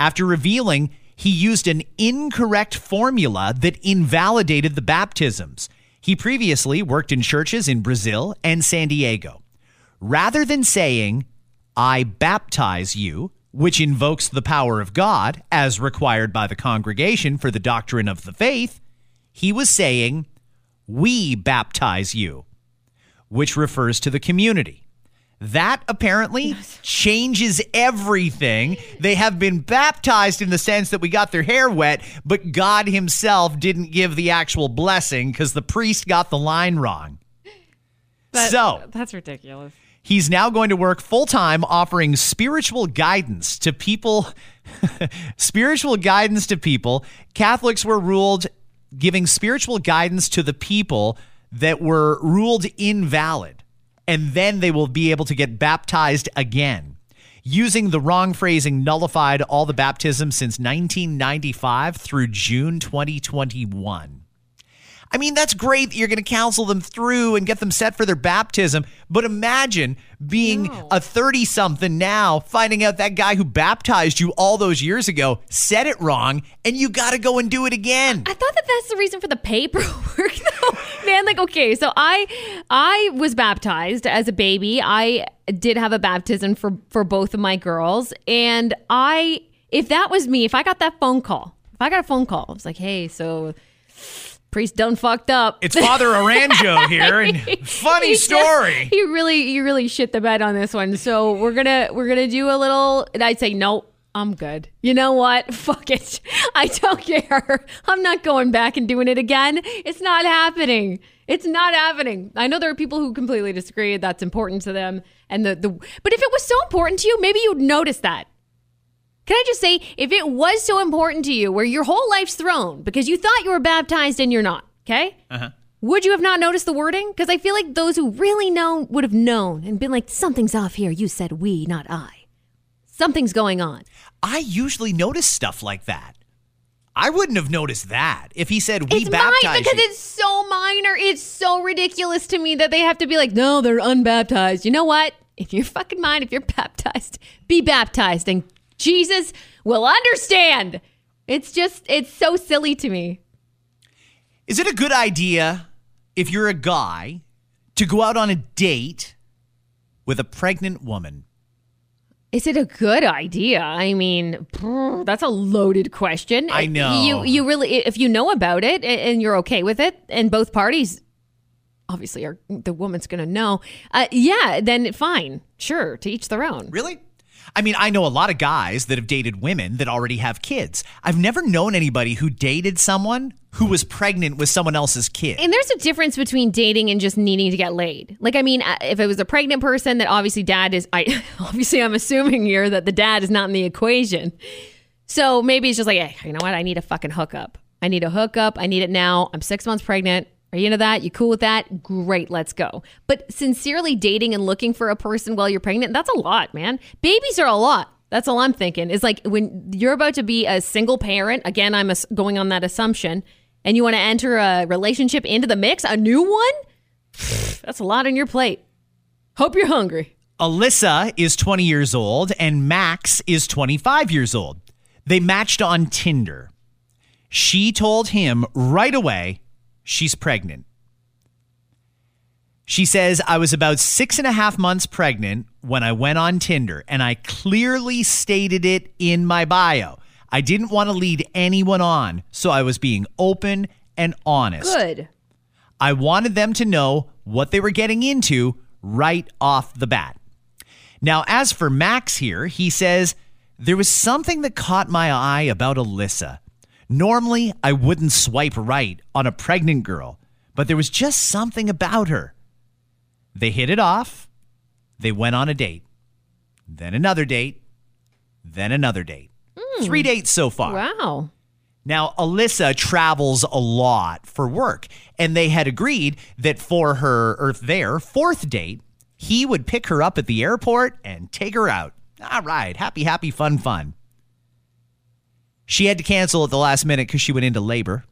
after revealing he used an incorrect formula that invalidated the baptisms. He previously worked in churches in Brazil and San Diego. Rather than saying, I baptize you, which invokes the power of God as required by the congregation for the doctrine of the faith, he was saying, We baptize you, which refers to the community. That apparently changes everything. They have been baptized in the sense that we got their hair wet, but God Himself didn't give the actual blessing because the priest got the line wrong. That, so that's ridiculous. He's now going to work full time offering spiritual guidance to people. (laughs) spiritual guidance to people. Catholics were ruled giving spiritual guidance to the people that were ruled invalid. And then they will be able to get baptized again. Using the wrong phrasing nullified all the baptisms since 1995 through June 2021. I mean, that's great that you're going to counsel them through and get them set for their baptism. But imagine being no. a 30 something now, finding out that guy who baptized you all those years ago said it wrong, and you got to go and do it again. I thought that that's the reason for the paperwork, (laughs) though. Man, like, okay, so I I was baptized as a baby. I did have a baptism for for both of my girls, and I if that was me, if I got that phone call, if I got a phone call, I was like, hey, so priest done fucked up. It's Father Arango (laughs) here, and funny he story. he really, he really shit the bed on this one. So we're gonna, we're gonna do a little. And I'd say nope. I'm good. You know what? (laughs) Fuck it. I don't care. I'm not going back and doing it again. It's not happening. It's not happening. I know there are people who completely disagree. That's important to them. And the, the but if it was so important to you, maybe you'd notice that. Can I just say, if it was so important to you, where your whole life's thrown because you thought you were baptized and you're not, okay? Uh-huh. Would you have not noticed the wording? Because I feel like those who really know would have known and been like, something's off here. You said we, not I. Something's going on. I usually notice stuff like that. I wouldn't have noticed that if he said we it's baptize mine because you. it's so minor. It's so ridiculous to me that they have to be like, no, they're unbaptized. You know what? If you're fucking mine, if you're baptized, be baptized, and Jesus will understand. It's just, it's so silly to me. Is it a good idea if you're a guy to go out on a date with a pregnant woman? Is it a good idea? I mean, that's a loaded question. I know. You you really if you know about it and you're okay with it and both parties obviously are the woman's going to know. Uh, yeah, then fine. Sure, to each their own. Really? I mean, I know a lot of guys that have dated women that already have kids. I've never known anybody who dated someone who was pregnant with someone else's kid. And there's a difference between dating and just needing to get laid. Like, I mean, uh, if it was a pregnant person, that obviously dad is. I (laughs) obviously I'm assuming here that the dad is not in the equation. So maybe it's just like, hey, you know what? I need a fucking hookup. I need a hookup. I need it now. I'm six months pregnant. Are you into that? You cool with that? Great, let's go. But sincerely dating and looking for a person while you're pregnant, that's a lot, man. Babies are a lot. That's all I'm thinking. Is like when you're about to be a single parent, again, I'm going on that assumption, and you want to enter a relationship into the mix, a new one? That's a lot on your plate. Hope you're hungry. Alyssa is 20 years old and Max is 25 years old. They matched on Tinder. She told him right away she's pregnant. She says, I was about six and a half months pregnant when I went on Tinder, and I clearly stated it in my bio. I didn't want to lead anyone on, so I was being open and honest. Good. I wanted them to know what they were getting into right off the bat. Now, as for Max here, he says, There was something that caught my eye about Alyssa. Normally, I wouldn't swipe right on a pregnant girl, but there was just something about her. They hit it off. They went on a date, then another date, then another date. Hmm. Three dates so far. Wow. Now, Alyssa travels a lot for work, and they had agreed that for her or their fourth date, he would pick her up at the airport and take her out. All right, happy, happy, fun, fun. She had to cancel at the last minute because she went into labor.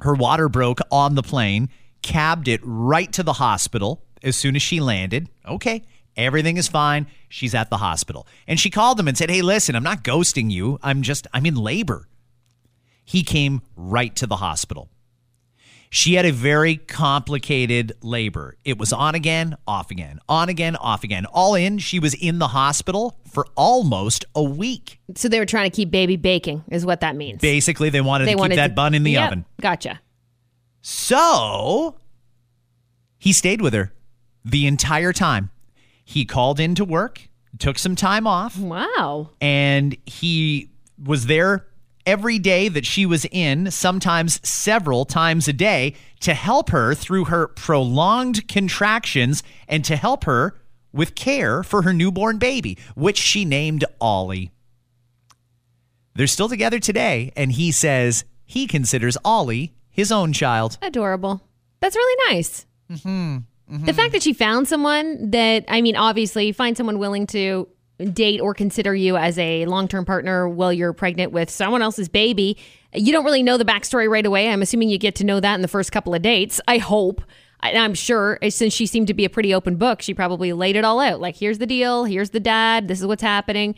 Her water broke on the plane, cabbed it right to the hospital as soon as she landed. Okay, everything is fine. She's at the hospital. And she called him and said, Hey, listen, I'm not ghosting you. I'm just, I'm in labor. He came right to the hospital. She had a very complicated labor. It was on again, off again, on again, off again. All in, she was in the hospital for almost a week. So they were trying to keep baby baking, is what that means. Basically, they wanted they to keep that to- bun in the Yep, oven. Gotcha. So he stayed with her the entire time. He called in to work, took some time off, Wow. and he was there every day that she was in, sometimes several times a day, to help her through her prolonged contractions and to help her with care for her newborn baby, which she named Ollie. They're still together today, and he says he considers Ollie his own child. Adorable. That's really nice. Mm-hmm. The fact that she found someone that, I mean, obviously, find someone willing to date or consider you as a long term partner while you're pregnant with someone else's baby. You don't really know the backstory right away. I'm assuming you get to know that in the first couple of dates. I hope. I- I'm sure, uh, since she seemed to be a pretty open book, she probably laid it all out. Like, here's the deal, here's the dad, this is what's happening.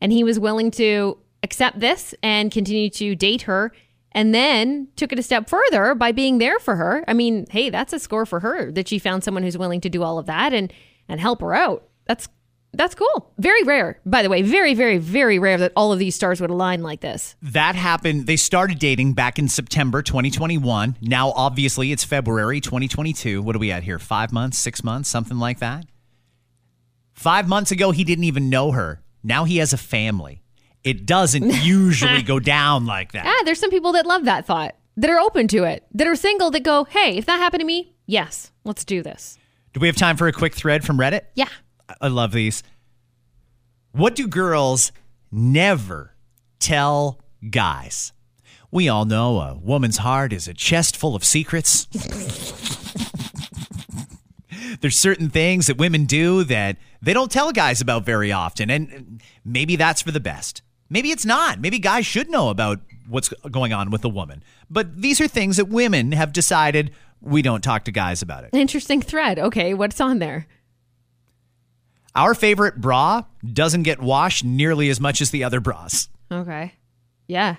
And he was willing to accept this and continue to date her and then took it a step further by being there for her. I mean, hey, that's a score for her that she found someone who's willing to do all of that and and help her out. That's that's cool. Very rare, by the way. Very, very, very rare that all of these stars would align like this. That happened. They started dating back in September 2021. Now, obviously, it's February 2022. What are we at here? Five months, six months, something like that? Five months ago, he didn't even know her. Now he has a family. It doesn't (laughs) usually go down like that. Ah, there's some people that love that thought, that are open to it, that are single, that go, hey, if that happened to me, yes, let's do this. Do we have time for a quick thread from Reddit? Yeah. I love these. What do girls never tell guys? We all know a woman's heart is a chest full of secrets. There's certain things that women do that they don't tell guys about very often, and maybe that's for the best. Maybe it's not. Maybe guys should know about what's going on with a woman. But these are things that women have decided we don't talk to guys about it. Interesting thread. Okay, what's on there? Our favorite bra doesn't get washed nearly as much as the other bras. Okay. Yeah.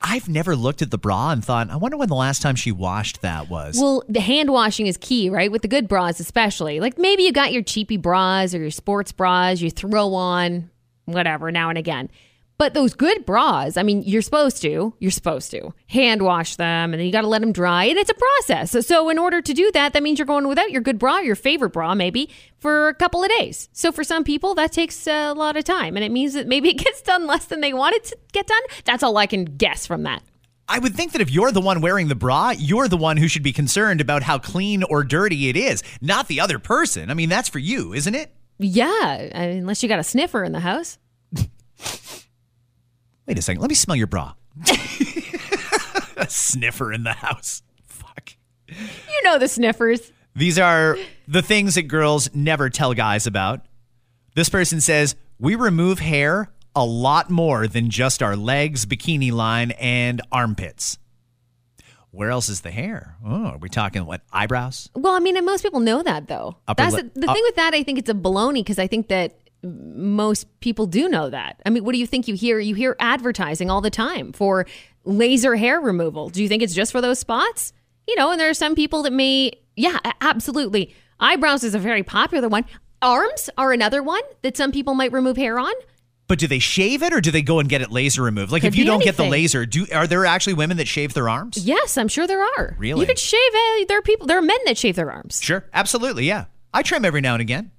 I've never looked at the bra and thought, I wonder when the last time she washed that was. Well, the hand washing is key, right? With the good bras, especially. Like maybe you got your cheapy bras or your sports bras you throw on, whatever, now and again. But those good bras, I mean, you're supposed to, you're supposed to hand wash them and then you got to let them dry. And it's a process. So, so, in order to do that, that means you're going without your good bra, your favorite bra, maybe for a couple of days. So for some people, that takes a lot of time. And it means that maybe it gets done less than they want it to get done. That's all I can guess from that. I would think that if you're the one wearing the bra, you're the one who should be concerned about how clean or dirty it is, not the other person. I mean, that's for you, isn't it? Yeah, unless you got a sniffer in the house. (laughs) Wait a second. Let me smell your bra. a (laughs) sniffer in the house. Fuck. You know the sniffers. These are the things that girls never tell guys about. This person says, We remove hair a lot more than just our legs, bikini line, and armpits. Where else is the hair? Oh, are we talking what eyebrows? Well, I mean, and most people know that though. Upper That's lip- the, the up- thing uh, with that. I think it's a baloney because I think that most people do know that. I mean, what do you think you hear? You hear advertising all the time for laser hair removal. Do you think it's just for those spots? You know, and there are some people that may, yeah, absolutely. Eyebrows is a very popular one. Arms are another one that some people might remove hair on. But do they shave it or do they go and get it laser removed? Like Could if you don't get the laser, do are there actually women that shave their arms? Yes, I'm sure there are. Really? You could shave. Uh, there are people. There are men that shave their arms. Sure, absolutely, yeah. I trim every now and again.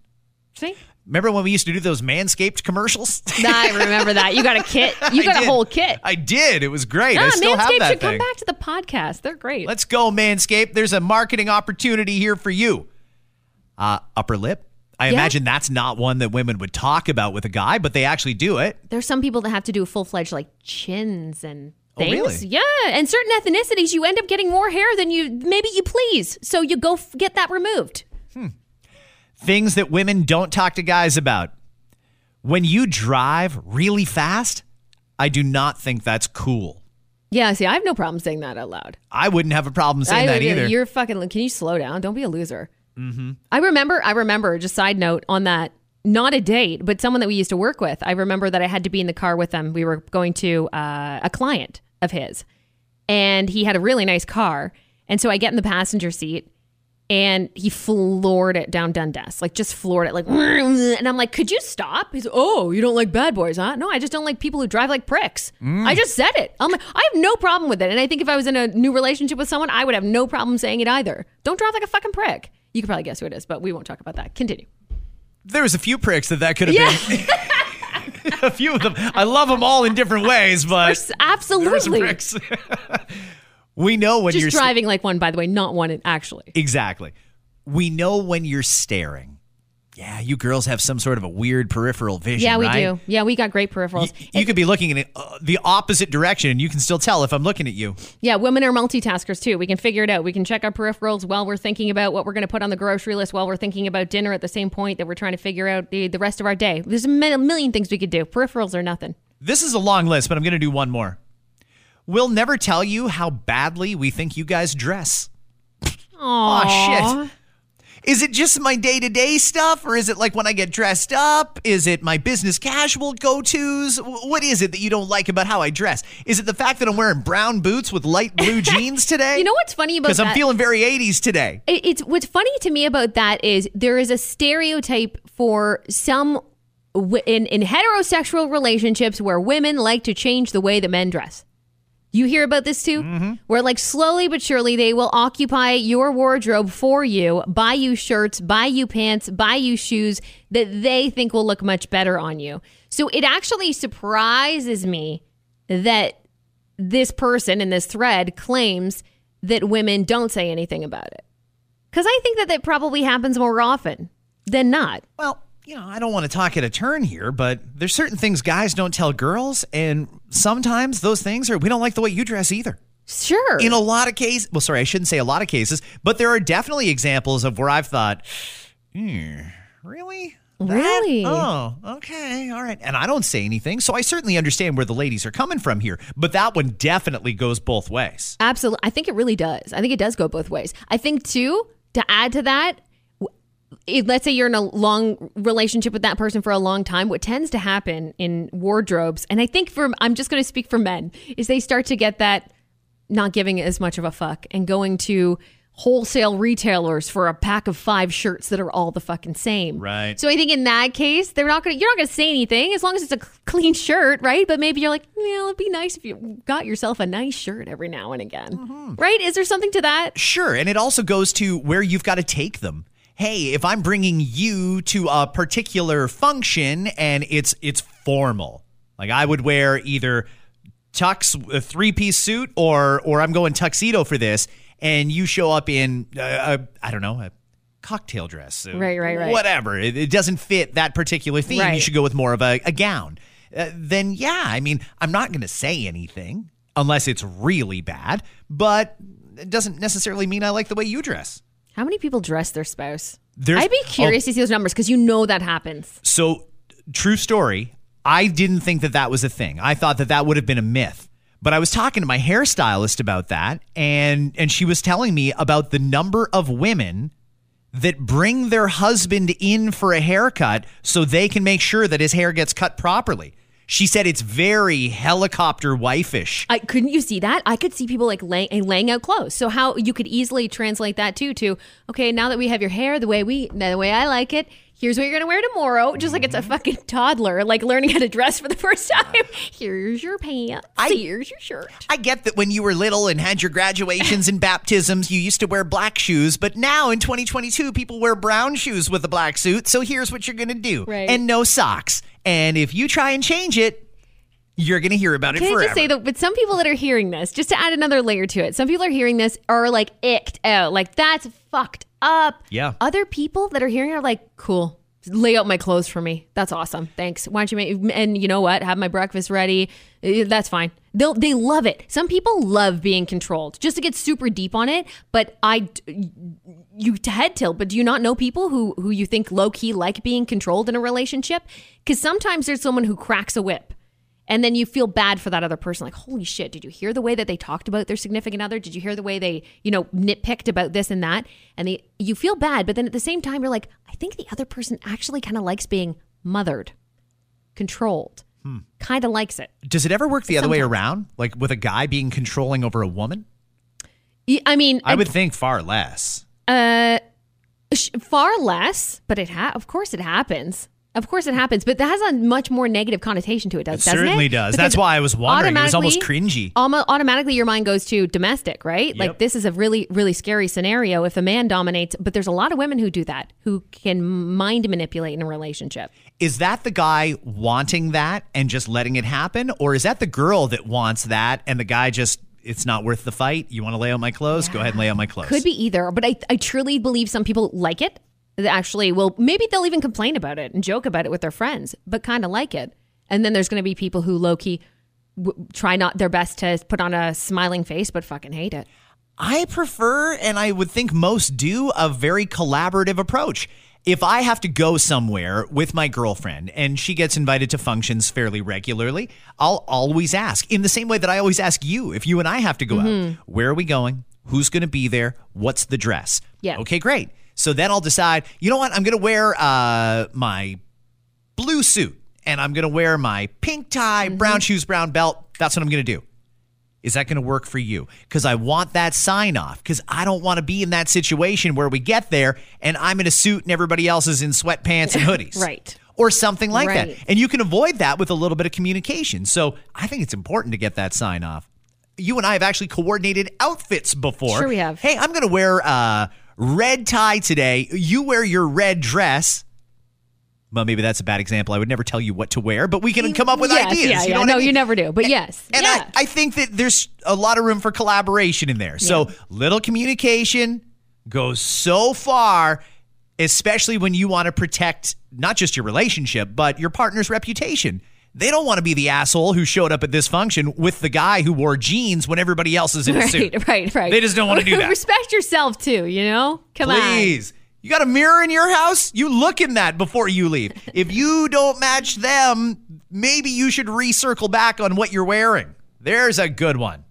See. Remember when we used to do those manscaped commercials? (laughs) I remember that. You got a kit. (laughs) You got a whole kit. I did. It was great. I Ah, still have Manscaped that should come back to the podcast. They're great. Let's go, Manscaped. There's a marketing opportunity here for you. Uh, upper lip. I Yeah. imagine that's not one that women would talk about with a guy, but they actually do it. There's some people that have to do full fledged like chins and Oh, things. really? Yeah, and certain ethnicities, you end up getting more hair than you maybe you please. So you go f- get that removed. Things that women don't talk to guys about. When you drive really fast, I do not think that's cool. Yeah, see, I have no problem saying that out loud. I wouldn't have a problem saying I, that either. You're fucking. Can you slow down? Don't be a loser. Mm-hmm. I remember. I remember. Just side note on that. Not a date, but someone that we used to work with. I remember that I had to be in the car with them. We were going to uh, a client of his, and he had a really nice car. And so I get in the passenger seat, and he floored it down Dundas, like just floored it, like. And I'm like, "Could you stop?" He's, "Oh, you don't like bad boys, huh?" No, I just don't like people who drive like pricks. Mm. I just said it. I'm like, I have no problem with it, and I think if I was in a new relationship with someone, I would have no problem saying it either. Don't drive like a fucking prick. You could probably guess who it is, but we won't talk about that. Continue. there was a few pricks that that could have been. (laughs) a few of them. I love them all in different ways, but There's- there were some absolutely. (laughs) we know when Just you're driving like one, by the way, not one actually. Exactly. We know when you're staring. Yeah, you girls have some sort of a weird peripheral vision. Yeah, we right? do. Yeah, we got great peripherals. You, you could be looking in it, uh, the opposite direction, and you can still tell if I'm looking at you. Yeah, women are multitaskers too. We can figure it out. We can check our peripherals while we're thinking about what we're going to put on the grocery list, while we're thinking about dinner at the same point that we're trying to figure out the, the rest of our day. There's a million things we could do. Peripherals are nothing. This is a long list, but I'm going to do one more. We'll never tell you how badly we think you guys dress. Oh, shit. Is it just my day to day stuff, or is it like when I get dressed up? Is it my business casual go tos? What is it that you don't like about how I dress? Is it the fact that I'm wearing brown boots with light blue (laughs) jeans today? You know what's funny about that? Because I'm feeling very 80s today. It's what's funny to me about that is there is a stereotype for some in in heterosexual relationships where women like to change the way that men dress. You hear about this too? Mm-hmm. Where like slowly but surely they will occupy your wardrobe for you, buy you shirts, buy you pants, buy you shoes that they think will look much better on you. So it actually surprises me that this person in this thread claims that women don't say anything about it. Because I think that that probably happens more often than not. Well, you know, I don't want to talk at a turn here, but there's certain things guys don't tell girls, and sometimes those things are we don't like the way you dress either. Sure. In a lot of cases, well, sorry, I shouldn't say a lot of cases, but there are definitely examples of where I've thought, hmm, really? That? Really? Oh, okay. All right. And I don't say anything. So I certainly understand where the ladies are coming from here. But that one definitely goes both ways. Absolutely. I think it really does. I think it does go both ways. I think, too, to add to that, if, let's say you're in a long relationship with that person for a long time, what tends to happen in wardrobes, and I think for, I'm just going to speak for men, is they start to get that not giving as much of a fuck and going to wholesale retailers for a pack of five shirts that are all the fucking same. Right. So I think in that case, they're not gonna you're not gonna say anything as long as it's a clean shirt, right? But maybe you're like, well, it'd be nice if you got yourself a nice shirt every now and again. Mm-hmm. Right? Is there something to that? Sure. And it also goes to where you've got to take them. Hey, if I'm bringing you to a particular function and it's it's formal, like I would wear either tux a three piece suit or or I'm going tuxedo for this, and you show up in uh, a I don't know a cocktail dress, Right, right, right. whatever. It, it doesn't fit that particular theme. You should go with more of a, a gown. Uh, then yeah, I mean I'm not going to say anything unless it's really bad, but it doesn't necessarily mean I like the way you dress. How many people dress their spouse? There's- I'd be curious to see those numbers because you know that happens. So, true story. I didn't think that that was a thing. I thought that that would have been a myth. But I was talking to my hairstylist about that, and and she was telling me about the number of women that bring their husband in for a haircut so they can make sure that his hair gets cut properly. She said it's very helicopter wife-ish. I couldn't you see that? I could see people like laying, laying out clothes. So how you could easily translate that too to okay, now that we have your hair the way we the way I like it, here's what you're gonna wear tomorrow. Just like it's a mm-hmm. fucking toddler, like learning how to dress for the first time. (laughs) Here's your pants. here's your shirt. I get that when you were little and had your graduations and baptisms, you used to wear black shoes, but now in 2022, people wear brown shoes with a black suit. So here's what you're going to do. Right. And no socks. And if you try and change it, you're going to hear about it Can I just say that, but some people that are hearing this, just to add another layer to it, some people are hearing this are like icked out, like that's fucked up. Yeah. Other people that are hearing it are like, cool. Lay out my clothes for me. That's awesome. Thanks. Why don't you make and you know what? Have my breakfast ready. Eh, That's fine. They'll they love it. Some people love being controlled. Just to get super deep on it, but I you to head tilt, but do you not know people who who you think low key like being controlled in a relationship? Because sometimes there's someone who cracks a whip, and then you feel bad for that other person. Like, holy shit, did you hear the way that they talked about their significant other? Did you hear the way they you know nitpicked about this and that? And they you feel bad, but then at the same time you're like, I think the other person actually kind of likes being mothered, controlled, kind of likes it. Does it ever work the other way around? Like with a guy being controlling over a woman? I mean, I would think far less. Uh, far less, but it ha- of course it happens. Of course it happens, but that has a much more negative connotation to it, does, It doesn't it? certainly does. Because That's why I was wondering. It was almost cringy. almo- automatically, your mind goes to domestic, right? Like this is a really, really scary scenario if a man dominates. But there's a lot of women who do that, who can mind manipulate in a relationship. Is that the guy wanting that and just letting it happen? Or is that the girl that wants that and the guy just, it's not worth the fight? You want to lay out my clothes? Go ahead and lay out my clothes. Could be either, but I, I truly believe some people like it. Actually will. Maybe they'll even complain about it and joke about it with their friends, but kind of like it. And then there's going to be people who low key w- try not their best to put on a smiling face, but fucking hate it. I prefer, and I would think most do, a very collaborative approach. If I have to go somewhere with my girlfriend and she gets invited to functions fairly regularly, I'll always ask, in the same way that I always ask you, if you and I have to go out, mm-hmm. where are we going? Who's going to be there? What's the dress? Yeah. Okay, great. So then I'll decide, you know what? I'm going to wear uh, my blue suit and I'm going to wear my pink tie, brown shoes, brown belt. That's what I'm going to do. Is that going to work for you? Because I want that sign off. Because I don't want to be in that situation where we get there and I'm in a suit and everybody else is in sweatpants and (laughs) hoodies. Right. Or something like Right. that. And you can avoid that with a little bit of communication. So I think it's important to get that sign off. You and I have actually coordinated outfits before. Sure we have. Hey, I'm going to wear a red tie today. You wear your red dress. Well, maybe that's a bad example. I would never tell you what to wear, but we can come up with Yes, ideas. Yeah, you know what no, I mean? you never do. But yes, And yeah. I, I think that there's a lot of room for collaboration in there. So little communication goes so far. especially when you want to protect not just your relationship, but your partner's reputation. They don't want to be the asshole who showed up at this function with the guy who wore jeans when everybody else is in a suit. (laughs) right, right. They just don't want to do that. (laughs) Respect yourself too, you know? Come on. Please. You got a mirror in your house? You look in that before you leave. If you don't match them, maybe you should recircle back on what you're wearing. There's a good one.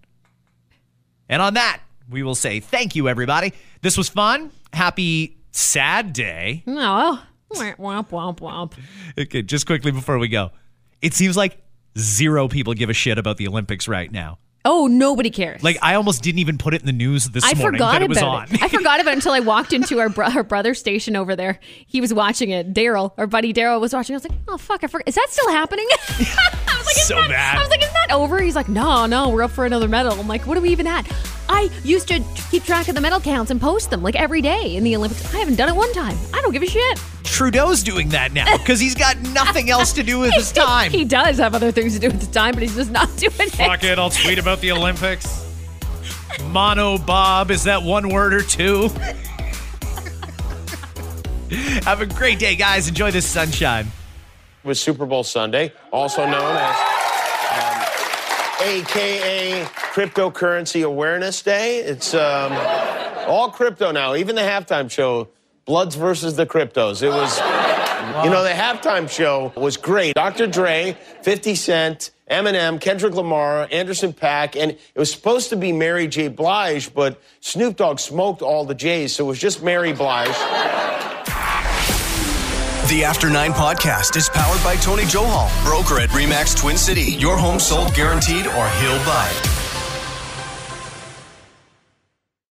And on that, we will say thank you, everybody. This was fun. Happy sad day. No. Womp, womp, womp, womp. Okay, just quickly before we go. It seems like zero people give a shit about the Olympics right now. Oh, nobody cares. Like I almost didn't even put it in the news this I morning forgot that it was about on. it. I forgot about it until I walked into our, bro- our brother station over there. He was watching it. Daryl, our buddy Daryl, was watching. I was like, oh fuck, I forgot. Is that still happening? (laughs) I was like, (laughs) So not, bad. I was like, is that over? He's like, no, no, we're up for another medal. I'm like, what are we even at? I used to keep track of the medal counts and post them like every day in the Olympics. I haven't done it one time. I don't give a shit. Trudeau's doing that now because he's got nothing else to do with his (laughs) time. he does have other things to do with the time, but he's just not doing it. Fuck it, I'll tweet about the Olympics. Mono Bob, is that one word or two? (laughs) Have a great day, guys. Enjoy this sunshine. It was Super Bowl Sunday, also known as um, AKA Cryptocurrency Awareness Day. It's um, all crypto now, even the halftime show, Bloods versus the Cryptos. It was, you know, the halftime show was great. Dr. Dre, 50 Cent, Eminem, Kendrick Lamar, Anderson .Paak, and it was supposed to be Mary J. Blige, but Snoop Dogg smoked all the J's, so it was just Mary Blige. The After Nine podcast is powered by Tony Johal, broker at Remax Twin City. Your home sold guaranteed or he'll buy.